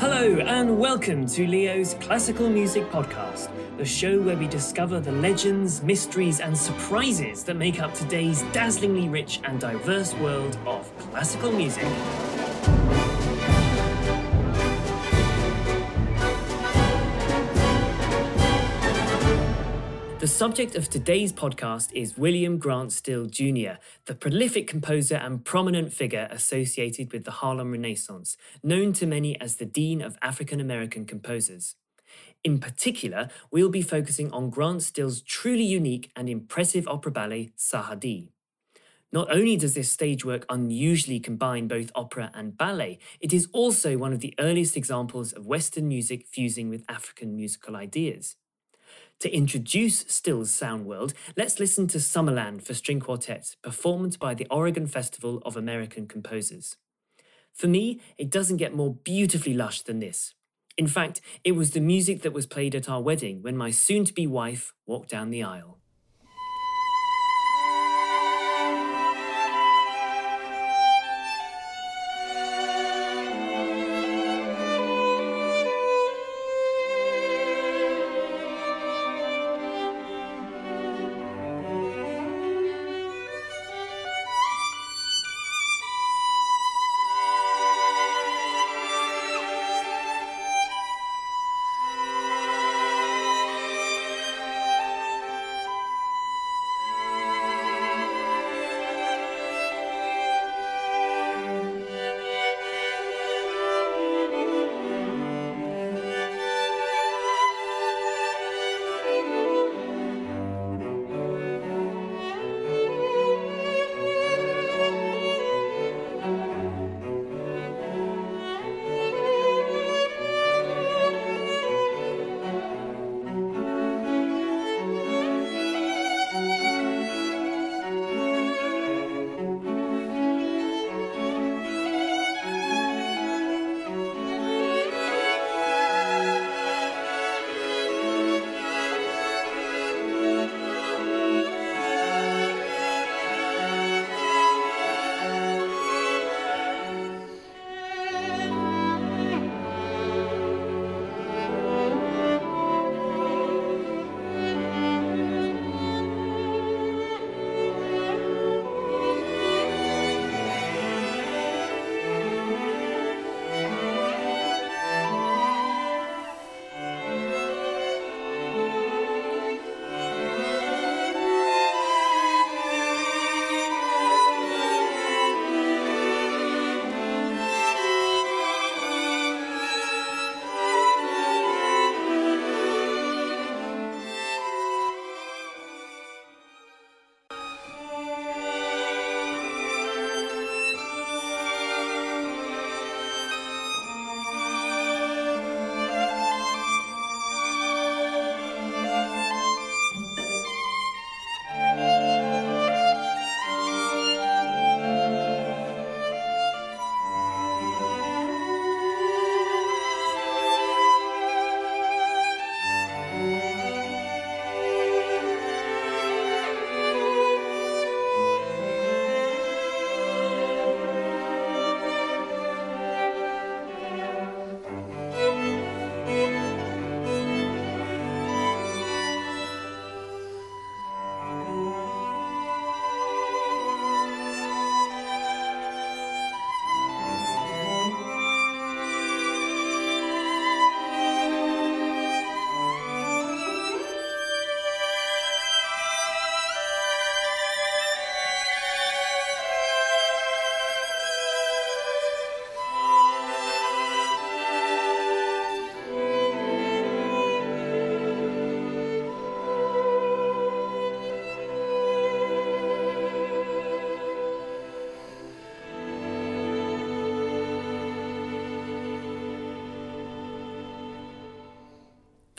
Hello, and welcome to Leo's Classical Music Podcast, the show where we discover the legends, mysteries, and surprises that make up today's dazzlingly rich and diverse world of classical music. The subject of today's podcast is William Grant Still Jr., the prolific composer and prominent figure associated with the Harlem Renaissance, known to many as the Dean of African American Composers. In particular, we'll be focusing on Grant Still's truly unique and impressive opera ballet, Sahdji. Not only does this stage work unusually combine both opera and ballet, it is also one of the earliest examples of Western music fusing with African musical ideas. To introduce Still's sound world, let's listen to Summerland for String Quartet, performed by the Oregon Festival of American Composers. For me, it doesn't get more beautifully lush than this. In fact, it was the music that was played at our wedding when my soon to be wife walked down the aisle.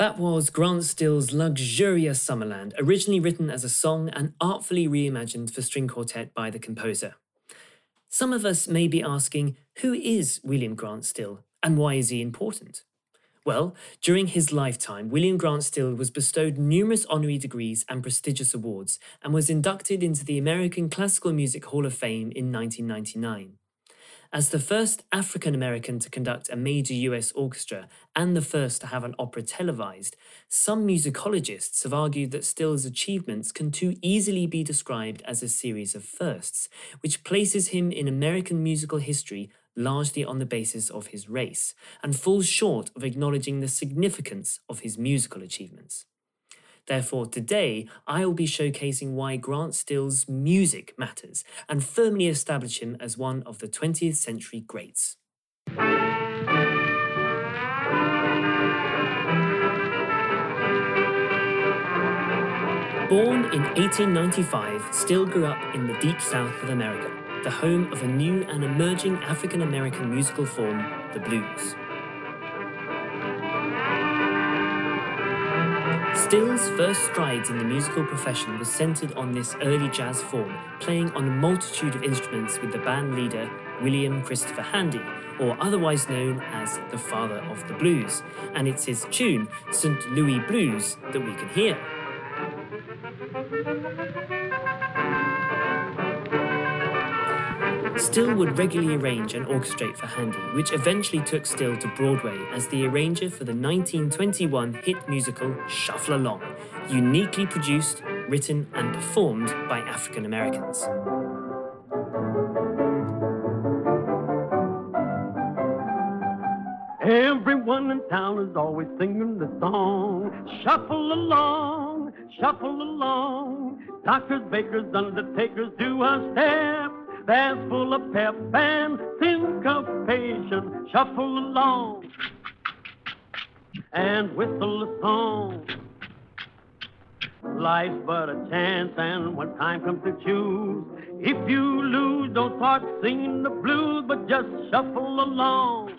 That was Grant Still's luxurious Summerland, originally written as a song and artfully reimagined for string quartet by the composer. Some of us may be asking, who is William Grant Still and why is he important? Well, during his lifetime, William Grant Still was bestowed numerous honorary degrees and prestigious awards and was inducted into the American Classical Music Hall of Fame in 1999. As the first African American to conduct a major US orchestra and the first to have an opera televised, some musicologists have argued that Still's achievements can too easily be described as a series of firsts, which places him in American musical history largely on the basis of his race, and falls short of acknowledging the significance of his musical achievements. Therefore, today I will be showcasing why Grant Still's music matters and firmly establish him as one of the 20th century greats. Born in 1895, Still grew up in the deep south of America, the home of a new and emerging African American musical form, the blues. Still's first strides in the musical profession were centered on this early jazz form, playing on a multitude of instruments with the band leader William Christopher Handy, or otherwise known as the father of the blues, and it's his tune, St. Louis Blues, that we can hear. Still would regularly arrange and orchestrate for Handy, which eventually took Still to Broadway as the arranger for the 1921 hit musical Shuffle Along, uniquely produced, written, and performed by African Americans. Everyone in town is always singing the song. Shuffle along, shuffle along. Doctors, bakers, undertakers do a step that's full of pep and syncopation. Shuffle along and whistle a song. Life's but a chance, and when time comes to choose, if you lose, don't start singing the blues, but just shuffle along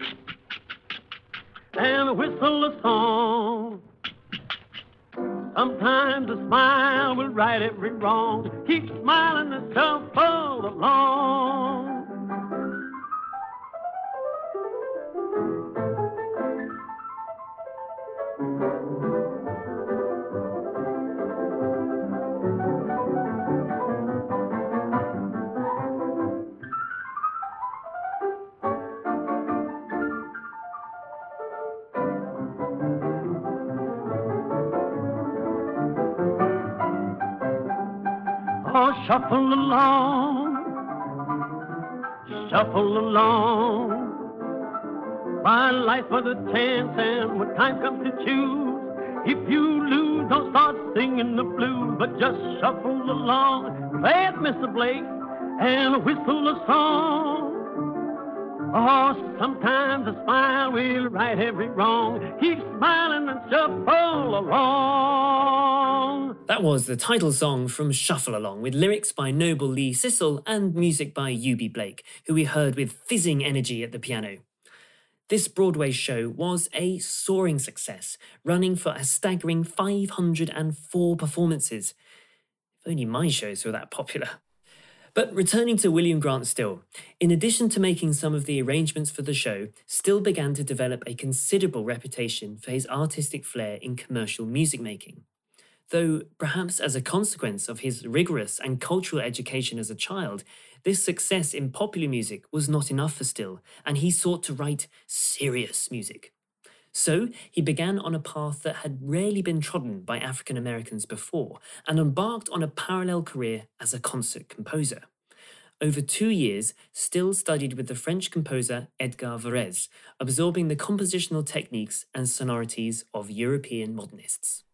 and whistle a song. Sometimes a smile will right every wrong. Keep smiling and shuffle along. Shuffle along, shuffle along. My life was a chance, and when time comes to choose, if you lose, don't start singing the blues, but just shuffle along. Play it, Mr. Blake, and whistle a song. Oh, sometimes a smile will right every wrong. Keep smiling and shuffle along. That was the title song from Shuffle Along, with lyrics by Noble Lee Sissle and music by Eubie Blake, who we heard with fizzing energy at the piano. This Broadway show was a soaring success, running for a staggering 504 performances. If only my shows were that popular. But returning to William Grant Still, in addition to making some of the arrangements for the show, Still began to develop a considerable reputation for his artistic flair in commercial music making. Though, perhaps as a consequence of his rigorous and cultural education as a child, this success in popular music was not enough for Still, and he sought to write serious music. So he began on a path that had rarely been trodden by African Americans before and embarked on a parallel career as a concert composer. Over two years, Still studied with the French composer Edgar Varèse, absorbing the compositional techniques and sonorities of European modernists.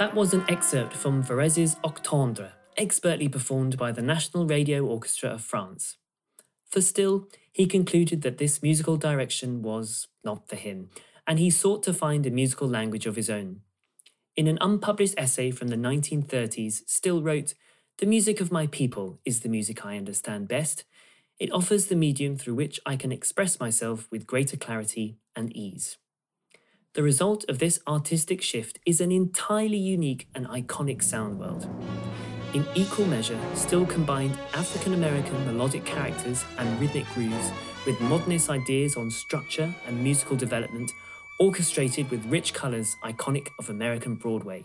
That was an excerpt from Varèse's Octandre, expertly performed by the National Radio Orchestra of France. For Still, he concluded that this musical direction was not for him, and he sought to find a musical language of his own. In an unpublished essay from the 1930s, Still wrote, The music of my people is the music I understand best. It offers the medium through which I can express myself with greater clarity and ease. The result of this artistic shift is an entirely unique and iconic sound world. In equal measure, still combined African American melodic characters and rhythmic grooves with modernist ideas on structure and musical development, orchestrated with rich colours iconic of American Broadway.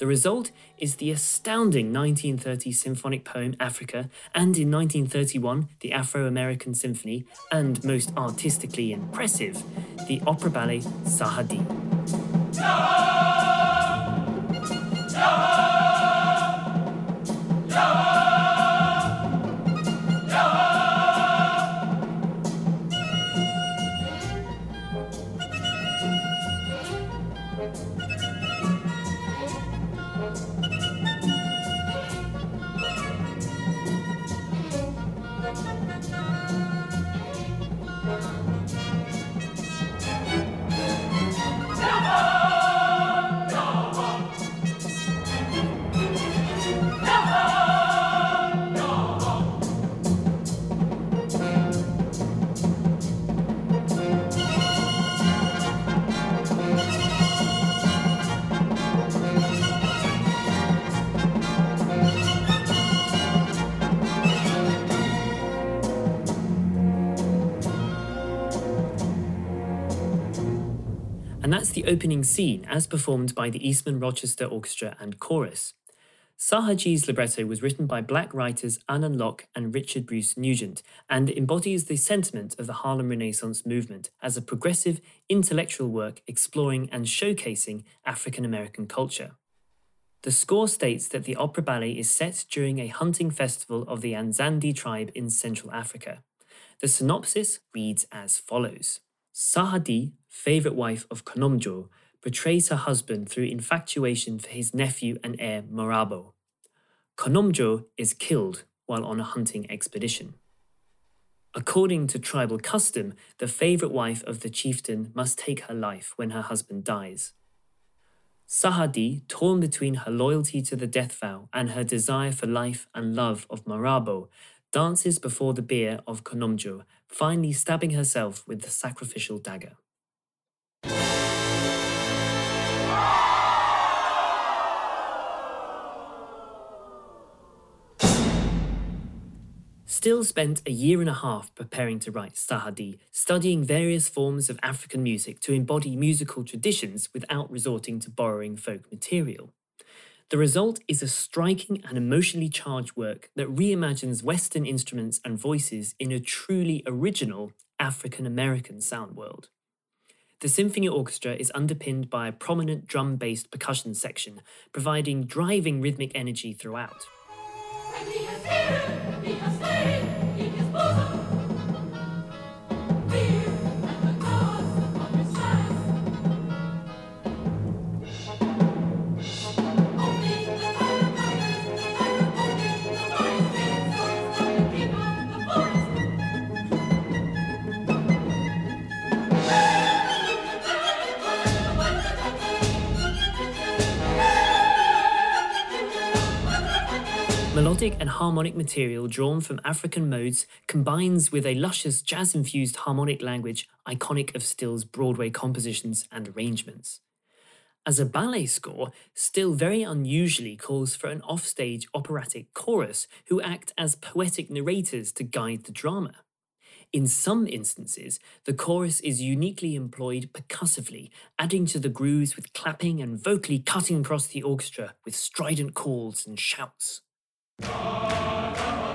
The result is the astounding 1930 symphonic poem Africa, and in 1931, the Afro American Symphony, and most artistically impressive, the opera ballet Sahdji. The opening scene as performed by the Eastman Rochester Orchestra and Chorus. Sahdji's libretto was written by black writers Alain Locke and Richard Bruce Nugent and embodies the sentiment of the Harlem Renaissance movement as a progressive intellectual work exploring and showcasing African American culture. The score states that the opera ballet is set during a hunting festival of the Azande tribe in Central Africa. The synopsis reads as follows Sahdji, favourite wife of Konomjo, betrays her husband through infatuation for his nephew and heir Marabo. Konomjo is killed while on a hunting expedition. According to tribal custom, the favourite wife of the chieftain must take her life when her husband dies. Sahdji, torn between her loyalty to the death vow and her desire for life and love of Marabo, dances before the bier of Konomjo, finally stabbing herself with the sacrificial dagger. Still spent a year and a half preparing to write Sahdji, studying various forms of African music to embody musical traditions without resorting to borrowing folk material. The result is a striking and emotionally charged work that reimagines Western instruments and voices in a truly original African American sound world. The symphony orchestra is underpinned by a prominent drum based percussion section, providing driving rhythmic energy throughout. Melodic and harmonic material drawn from African modes combines with a luscious jazz infused harmonic language iconic of Still's Broadway compositions and arrangements. As a ballet score, Still very unusually calls for an offstage operatic chorus who act as poetic narrators to guide the drama. In some instances, the chorus is uniquely employed percussively, adding to the grooves with clapping and vocally cutting across the orchestra with strident calls and shouts. In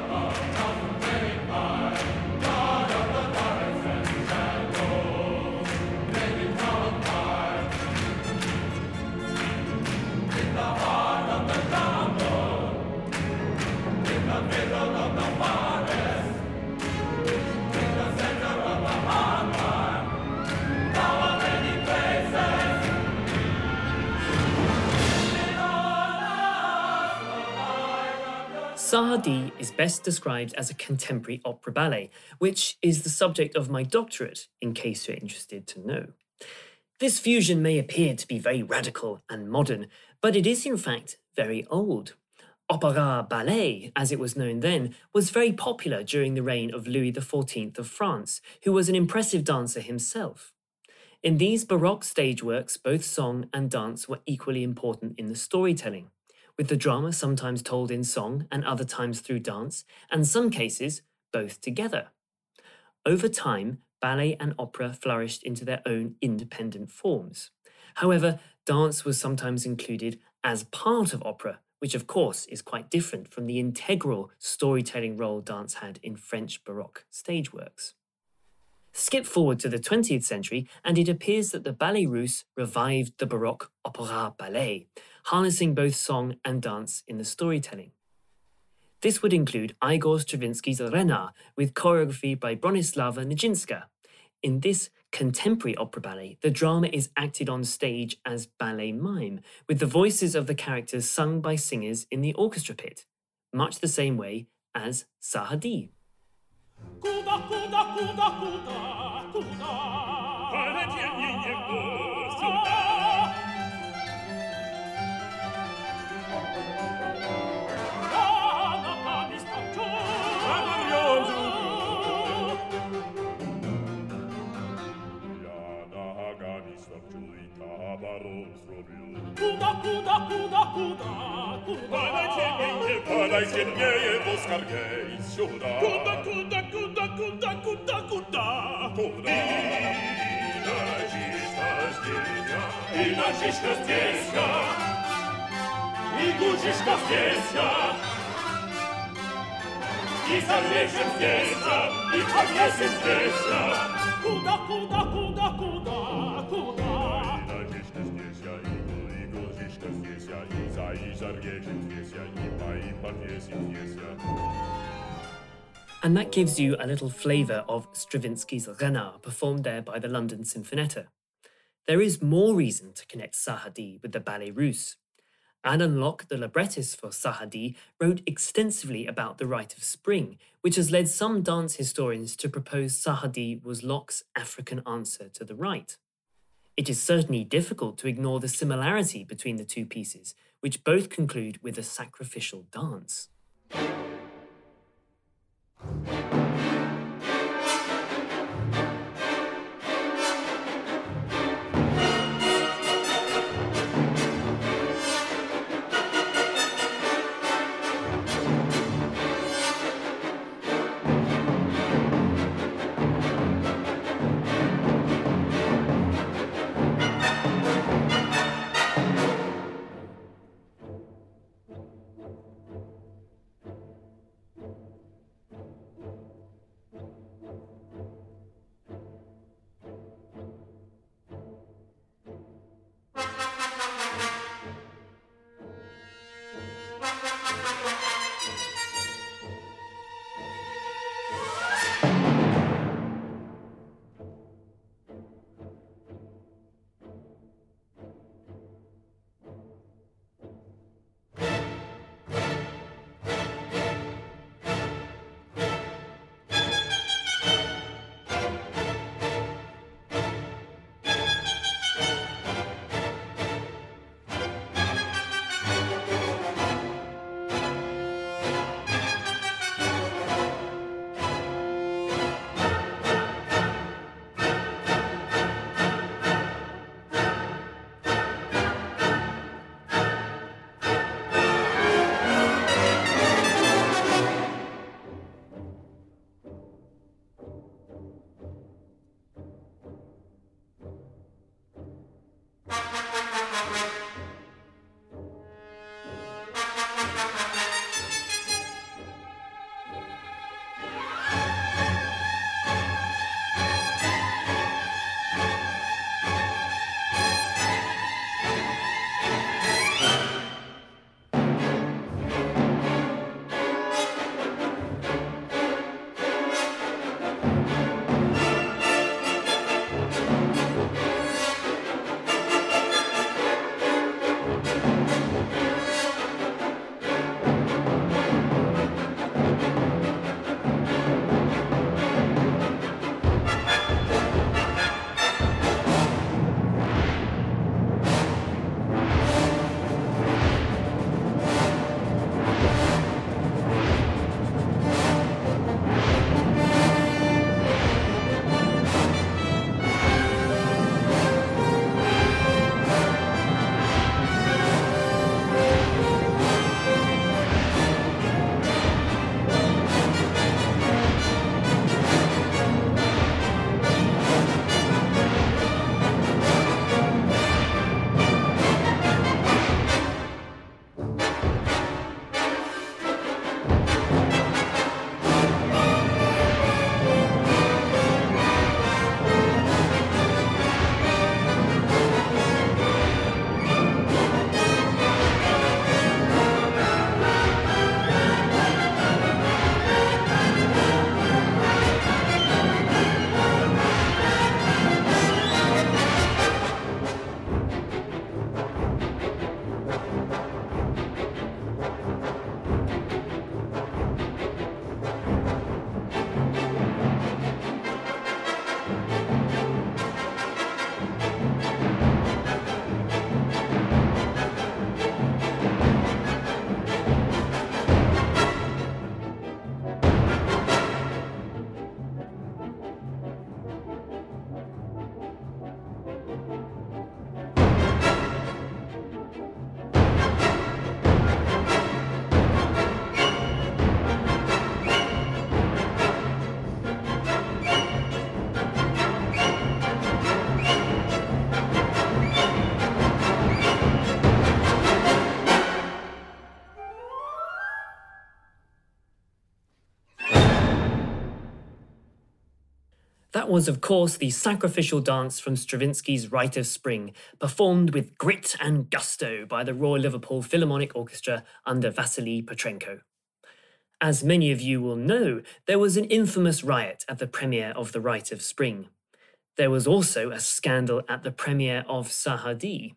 Sahdji is best described as a contemporary opera ballet, which is the subject of my doctorate, in case you're interested to know. This fusion may appear to be very radical and modern, but it is in fact very old. Opera ballet, as it was known then, was very popular during the reign of Louis XIV of France, who was an impressive dancer himself. In these Baroque stage works, both song and dance were equally important in the storytelling, with the drama sometimes told in song and other times through dance, and some cases, both together. Over time, ballet and opera flourished into their own independent forms. However, dance was sometimes included as part of opera, which of course is quite different from the integral storytelling role dance had in French Baroque stage works. Skip forward to the 20th century, and it appears that the Ballet Russe revived the Baroque opera ballet, harnessing both song and dance in the storytelling. This would include Igor Stravinsky's Renard, with choreography by Bronislava Nijinská. In this contemporary opera ballet, the drama is acted on stage as ballet mime, with the voices of the characters sung by singers in the orchestra pit, much the same way as Sahdji. Куда, куда, куда, куда, куда? Поведение его сюда. Да, на память помчу. Подорвем же. Я ногами стопчу и табором срублю. Куда, куда, куда, куда, куда? Подайте мне, подайте мне его скорей сюда. Куда, куда, куда, куда? Куда? Иначе что здесь я? Иначе что здесь я? И гучи, что здесь я? И зарежем здесь я, и повесим здесь я. Куда, куда, куда, куда, куда? Иначе что здесь я? And that gives you a little flavour of Stravinsky's Renard, performed there by the London Sinfonietta. There is more reason to connect Sahdji with the Ballet Russe. Alain Locke, the librettist for Sahdji, wrote extensively about the rite of spring, which has led some dance historians to propose Sahdji was Locke's African answer to the rite. It is certainly difficult to ignore the similarity between the two pieces, which both conclude with a sacrificial dance. Thank you. That was, of course, the sacrificial dance from Stravinsky's Rite of Spring, performed with grit and gusto by the Royal Liverpool Philharmonic Orchestra under Vasily Petrenko. As many of you will know, there was an infamous riot at the premiere of The Rite of Spring. There was also a scandal at the premiere of Sahdji.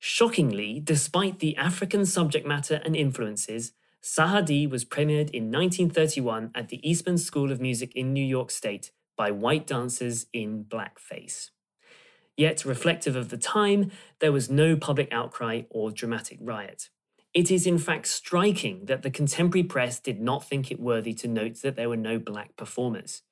Shockingly, despite the African subject matter and influences, Sahdji was premiered in 1931 at the Eastman School of Music in New York State by white dancers in blackface. Yet, reflective of the time, there was no public outcry or dramatic riot. It is in fact striking that the contemporary press did not think it worthy to note that there were no black performers.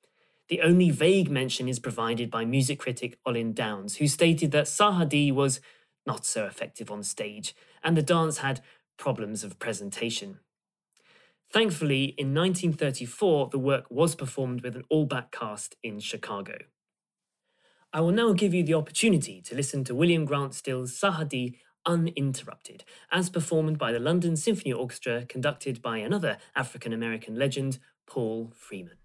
The only vague mention is provided by music critic Olin Downes, who stated that Sahdji was not so effective on stage, and the dance had problems of presentation. Thankfully, in 1934, the work was performed with an all black cast in Chicago. I will now give you the opportunity to listen to William Grant Still's Sahdji uninterrupted, as performed by the London Symphony Orchestra, conducted by another African American legend, Paul Freeman.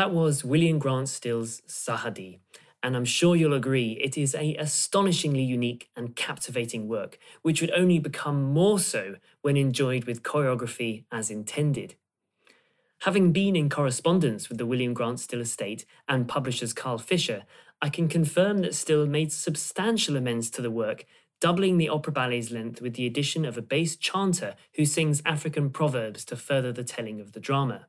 That was William Grant Still's Sahdji, and I'm sure you'll agree it is a astonishingly unique and captivating work, which would only become more so when enjoyed with choreography as intended. Having been in correspondence with the William Grant Still estate and publishers Carl Fischer, I can confirm that Still made substantial amends to the work, doubling the opera ballet's length with the addition of a bass chanter who sings African proverbs to further the telling of the drama.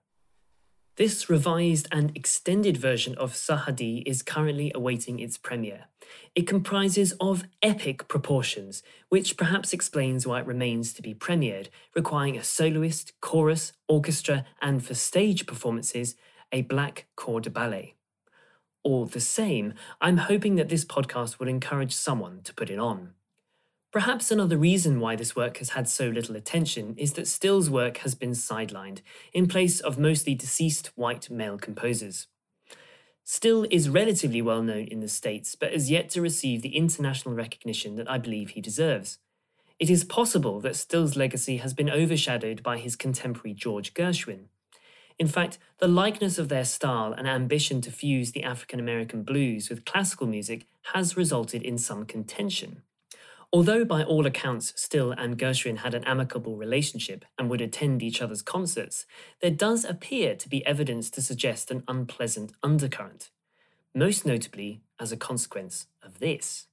This revised and extended version of Sahdji is currently awaiting its premiere. It comprises of epic proportions, which perhaps explains why it remains to be premiered, requiring a soloist, chorus, orchestra, and for stage performances, a black corps de ballet. All the same, I'm hoping that this podcast will encourage someone to put it on. Perhaps another reason why this work has had so little attention is that Still's work has been sidelined, in place of mostly deceased white male composers. Still is relatively well known in the States, but has yet to receive the international recognition that I believe he deserves. It is possible that Still's legacy has been overshadowed by his contemporary George Gershwin. In fact, the likeness of their style and ambition to fuse the African American blues with classical music has resulted in some contention. Although, by all accounts, Still and Gershwin had an amicable relationship and would attend each other's concerts, there does appear to be evidence to suggest an unpleasant undercurrent, most notably as a consequence of this.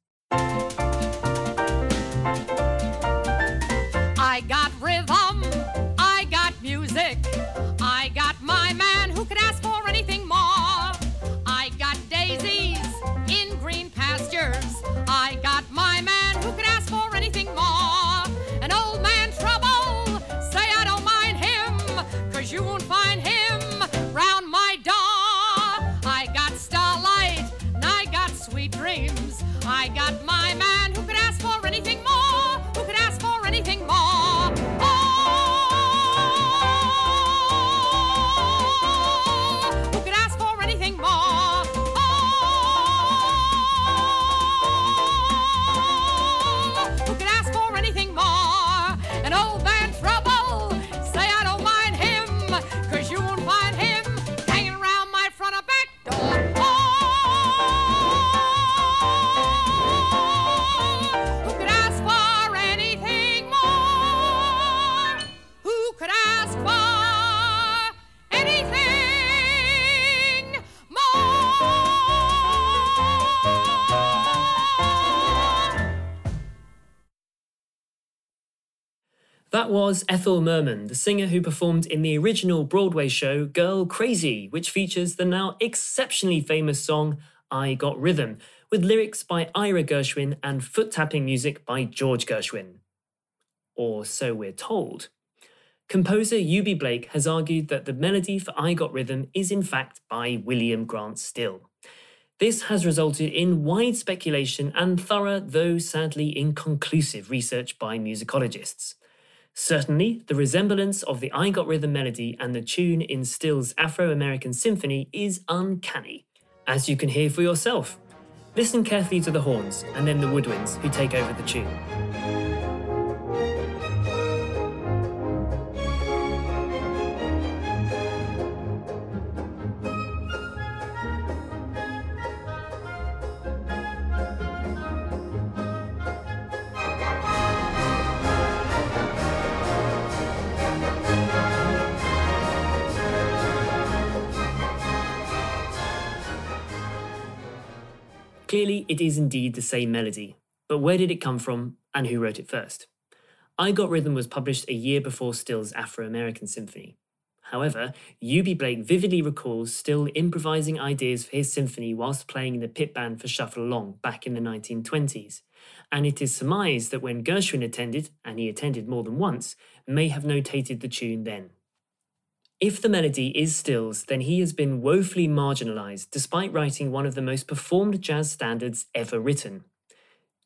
That was Ethel Merman, the singer who performed in the original Broadway show Girl Crazy, which features the now exceptionally famous song I Got Rhythm, with lyrics by Ira Gershwin and foot tapping music by George Gershwin. Or so we're told. Composer Eubie Blake has argued that the melody for I Got Rhythm is in fact by William Grant Still. This has resulted in wide speculation and thorough, though sadly inconclusive, research by musicologists. Certainly, the resemblance of the I Got Rhythm melody and the tune in Still's Afro American Symphony is uncanny, as you can hear for yourself. Listen carefully to the horns and then the woodwinds who take over the tune. It is indeed the same melody, but where did it come from and who wrote it first? I Got Rhythm was published a year before Still's Afro American Symphony. However, Eubie Blake vividly recalls Still improvising ideas for his symphony whilst playing in the pit band for Shuffle Along back in the 1920s, and it is surmised that when Gershwin attended, and he attended more than once, may have notated the tune then. If the melody is Still's, then he has been woefully marginalised despite writing one of the most performed jazz standards ever written.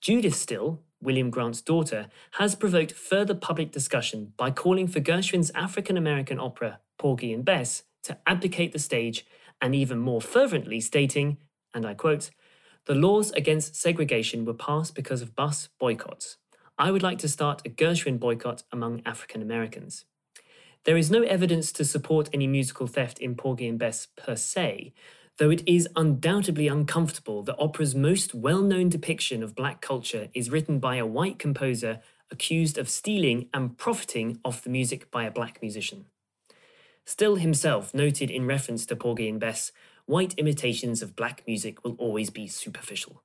Judith Still, William Grant's daughter, has provoked further public discussion by calling for Gershwin's African American opera, Porgy and Bess, to abdicate the stage, and even more fervently stating, and I quote, the laws against segregation were passed because of bus boycotts. I would like to start a Gershwin boycott among African Americans. There is no evidence to support any musical theft in Porgy and Bess per se, though it is undoubtedly uncomfortable that opera's most well known depiction of black culture is written by a white composer accused of stealing and profiting off the music by a black musician. Still himself noted in reference to Porgy and Bess, white imitations of black music will always be superficial.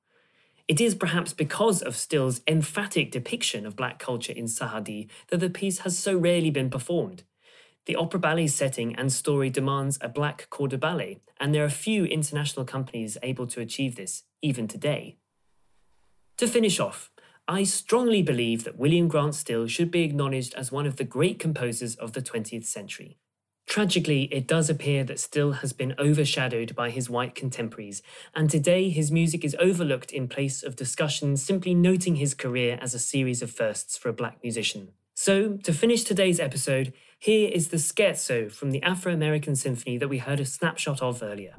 It is perhaps because of Still's emphatic depiction of black culture in Sahdji that the piece has so rarely been performed. The opera ballet's setting and story demands a black corps de ballet, and there are few international companies able to achieve this, even today. To finish off, I strongly believe that William Grant Still should be acknowledged as one of the great composers of the 20th century. Tragically, it does appear that Still has been overshadowed by his white contemporaries, and today his music is overlooked in place of discussion simply noting his career as a series of firsts for a black musician. So, to finish today's episode, here is the scherzo from the Afro American Symphony that we heard a snapshot of earlier.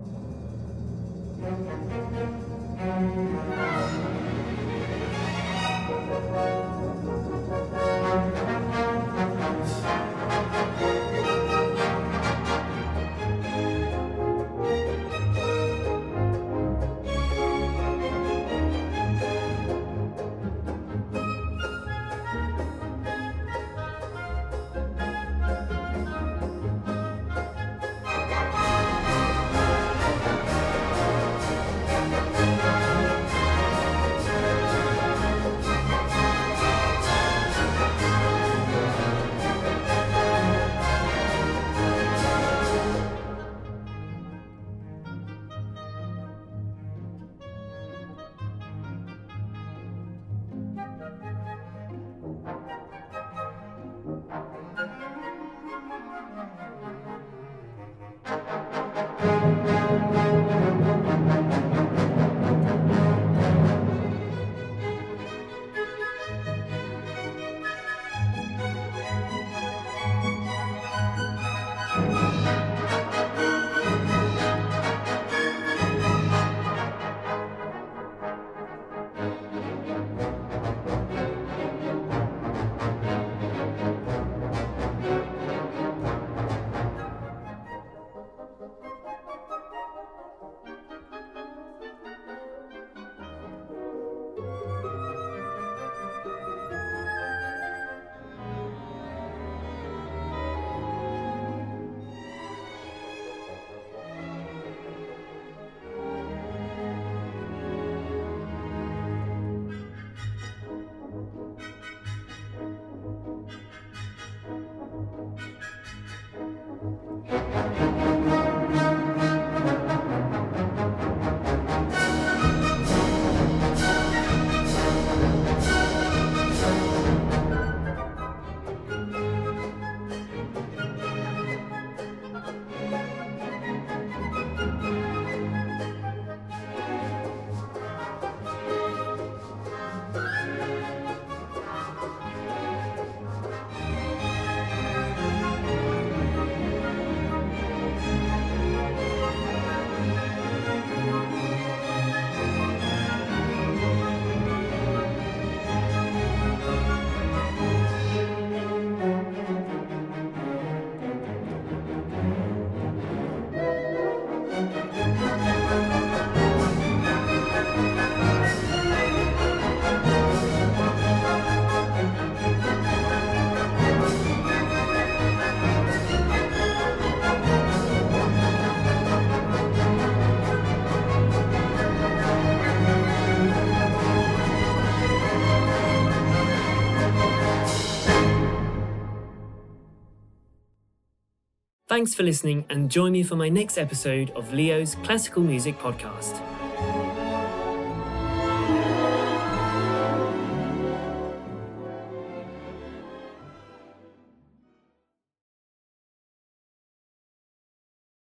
Thanks for listening and join me for my next episode of Leo's Classical Music Podcast.